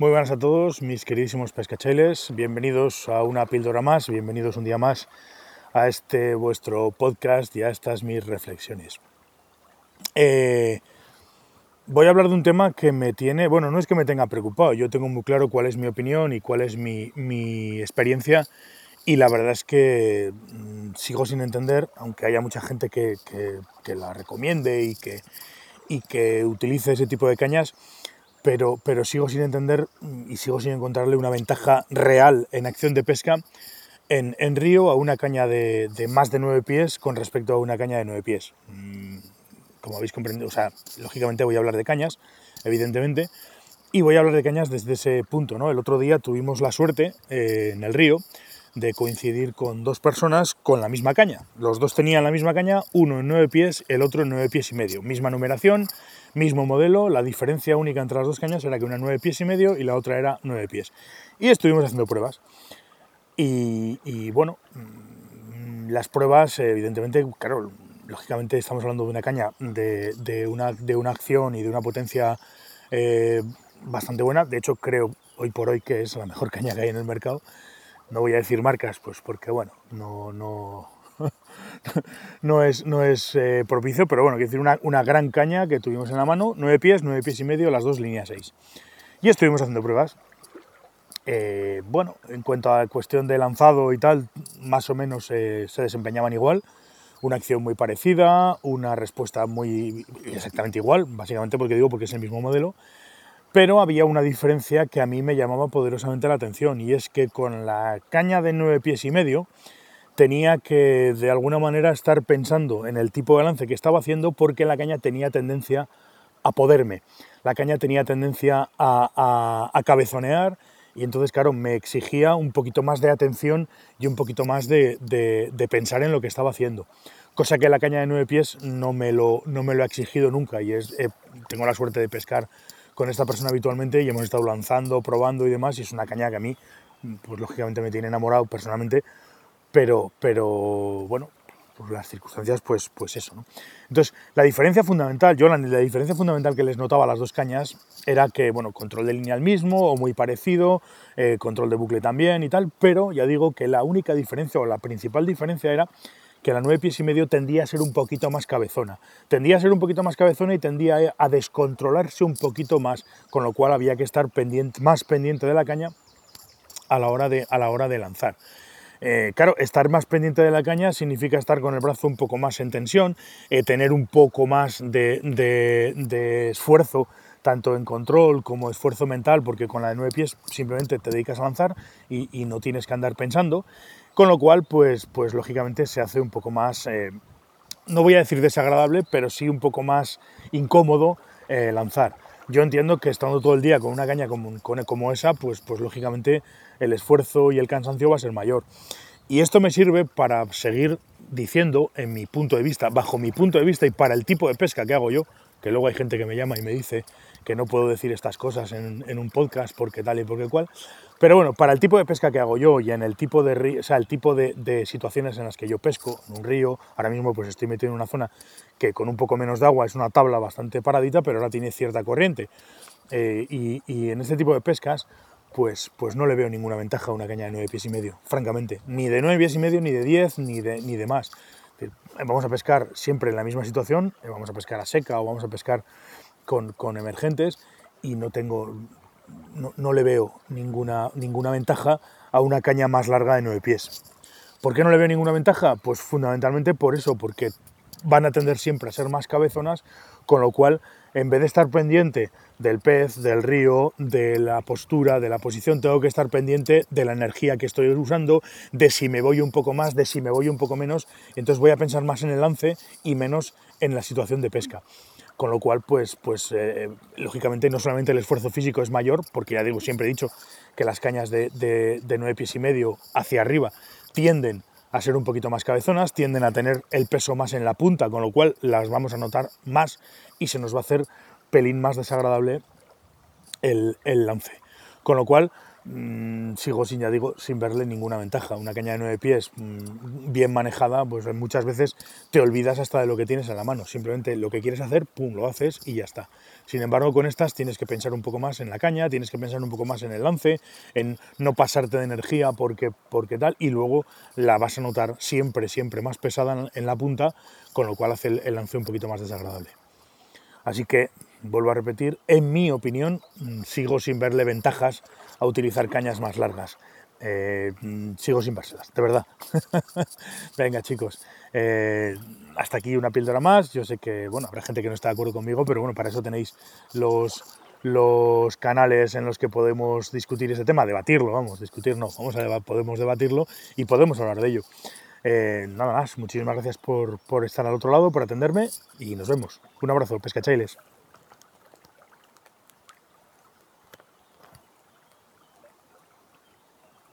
Muy buenas a todos, mis queridísimos pescachailes. Bienvenidos a una píldora más, bienvenidos un día más a este vuestro podcast y a estas mis reflexiones. Eh, voy a hablar de un tema que me tiene, bueno, no es que me tenga preocupado, yo tengo muy claro cuál es mi opinión y cuál es mi, experiencia y la verdad es que mm, sigo sin entender, aunque haya mucha gente que, la recomiende y que, y que utilice ese tipo de cañas, pero, pero sigo sin entender y sigo sin encontrarle una ventaja real en acción de pesca en, en río a una caña de, más de 9 pies con respecto a una caña de 9 pies. Mm, como habéis comprendido, o sea, lógicamente voy a hablar de cañas, evidentemente, y voy a hablar de cañas desde ese punto. ¿no? El otro día tuvimos la suerte eh, en el río de coincidir con dos personas con la misma caña. Los dos tenían la misma caña, uno en 9 pies, el otro en 9 pies y medio. Misma numeración, mismo modelo, la diferencia única entre las dos cañas era que una 9 pies y medio y la otra era 9 pies. Y estuvimos haciendo pruebas. Y, bueno, mm, las pruebas, evidentemente, claro, lógicamente estamos hablando de una caña de, una, de una, acción y de una potencia eh, bastante buena. De hecho, creo hoy por hoy que es la mejor caña que hay en el mercado. No voy a decir marcas, pues porque bueno, no, no, no es, no es eh, propicio, pero bueno, quiero decir, una, una, gran caña que tuvimos en la mano, nueve pies, nueve pies y medio, las dos líneas 6. Y estuvimos haciendo pruebas. Eh, bueno, en cuanto a cuestión de lanzado y tal, más o menos eh, se desempeñaban igual. Una acción muy parecida, una respuesta muy exactamente igual, básicamente porque digo porque es el mismo modelo. Pero había una diferencia que a mí me llamaba poderosamente la atención y es que con la caña de nueve pies y medio, tenía que de alguna manera estar pensando en el tipo de lance que estaba haciendo porque la caña tenía tendencia a poderme. La caña tenía tendencia a, cabezonear y entonces, claro, me exigía un poquito más de atención y un poquito más de, pensar en lo que estaba haciendo. Cosa que la caña de nueve pies no me lo, no me lo ha exigido nunca y es, eh, tengo la suerte de pescar con esta persona habitualmente y hemos estado lanzando, probando y demás y es una caña que a mí, pues lógicamente me tiene enamorado personalmente pero, pero bueno, por las circunstancias, pues, pues eso. ¿no? Entonces, la diferencia fundamental, yo la, diferencia fundamental que les notaba a las dos cañas era que, bueno, control de línea al mismo o muy parecido, eh, control de bucle también y tal, pero ya digo que la única diferencia o la principal diferencia era que la 9 pies y medio tendía a ser un poquito más cabezona. Tendía a ser un poquito más cabezona y tendía a descontrolarse un poquito más, con lo cual había que estar más pendiente de la caña a la hora de, a la hora de lanzar. Eh, claro, estar más pendiente de la caña significa estar con el brazo un poco más en tensión, eh, tener un poco más de, esfuerzo, tanto en control como esfuerzo mental, porque con la de nueve pies simplemente te dedicas a lanzar y, no tienes que andar pensando, con lo cual, pues, pues lógicamente se hace un poco más, eh, no voy a decir desagradable, pero sí un poco más incómodo lanzar. Yo entiendo que estando todo el día con una caña como, como esa, pues, pues lógicamente el esfuerzo y el cansancio va a ser mayor. Y esto me sirve para seguir diciendo, en mi punto de vista, bajo mi punto de vista y para el tipo de pesca que hago yo, que luego hay gente que me llama y me dice que no puedo decir estas cosas en, un podcast porque tal y porque cual. Pero bueno, para el tipo de pesca que hago yo y en el tipo de, o sea, el tipo de, situaciones en las que yo pesco, en un río, ahora mismo pues estoy metido en una zona que con un poco menos de agua es una tabla bastante paradita, pero ahora tiene cierta corriente. Eh, y, en este tipo de pescas, pues, pues no le veo ninguna ventaja a una caña de 9 pies y medio, francamente. Ni de 9 pies y medio, ni de 10, ni de, ni de más. Vamos a pescar siempre en la misma situación, eh, vamos a pescar a seca o vamos a pescar con, con emergentes y no tengo, no, no, le veo ninguna, ninguna ventaja a una caña más larga de 9 pies. ¿Por qué no le veo ninguna ventaja? Pues fundamentalmente por eso, porque van a tender siempre a ser más cabezonas, con lo cual, en vez de estar pendiente del pez, del río, de la postura, de la posición, tengo que estar pendiente de la energía que estoy usando, de si me voy un poco más, de si me voy un poco menos, entonces voy a pensar más en el lance y menos en la situación de pesca. Con lo cual, pues, pues eh, lógicamente no solamente el esfuerzo físico es mayor, porque ya digo, siempre he dicho que las cañas de, de, de 9 pies y medio hacia arriba tienden a ser un poquito más cabezonas, tienden a tener el peso más en la punta, con lo cual las vamos a notar más y se nos va a hacer pelín más desagradable el, lance. Con lo cual, mm, sigo sin, ya digo, sin verle ninguna ventaja. Una caña de nueve pies mm, bien manejada, pues muchas veces te olvidas hasta de lo que tienes en la mano. Simplemente lo que quieres hacer, pum, lo haces y ya está. Sin embargo, con estas tienes que pensar un poco más en la caña, tienes que pensar un poco más en el lance, en no pasarte de energía porque, porque tal, y luego la vas a notar siempre, siempre más pesada en la punta, con lo cual hace el lance un poquito más desagradable. Así que, vuelvo a repetir, en mi opinión, mm, sigo sin verle ventajas a utilizar cañas más largas. Eh, mm, sigo sin vérselas, de verdad. Venga, chicos, eh, hasta aquí una píldora más. Yo sé que, bueno, habrá gente que no está de acuerdo conmigo, pero bueno, para eso tenéis los, los canales en los que podemos discutir ese tema, debatirlo, vamos, discutir no, vamos a podemos debatirlo y podemos hablar de ello. Eh, nada más, muchísimas gracias por, por estar al otro lado, por atenderme y nos vemos. Un abrazo, pescachailes.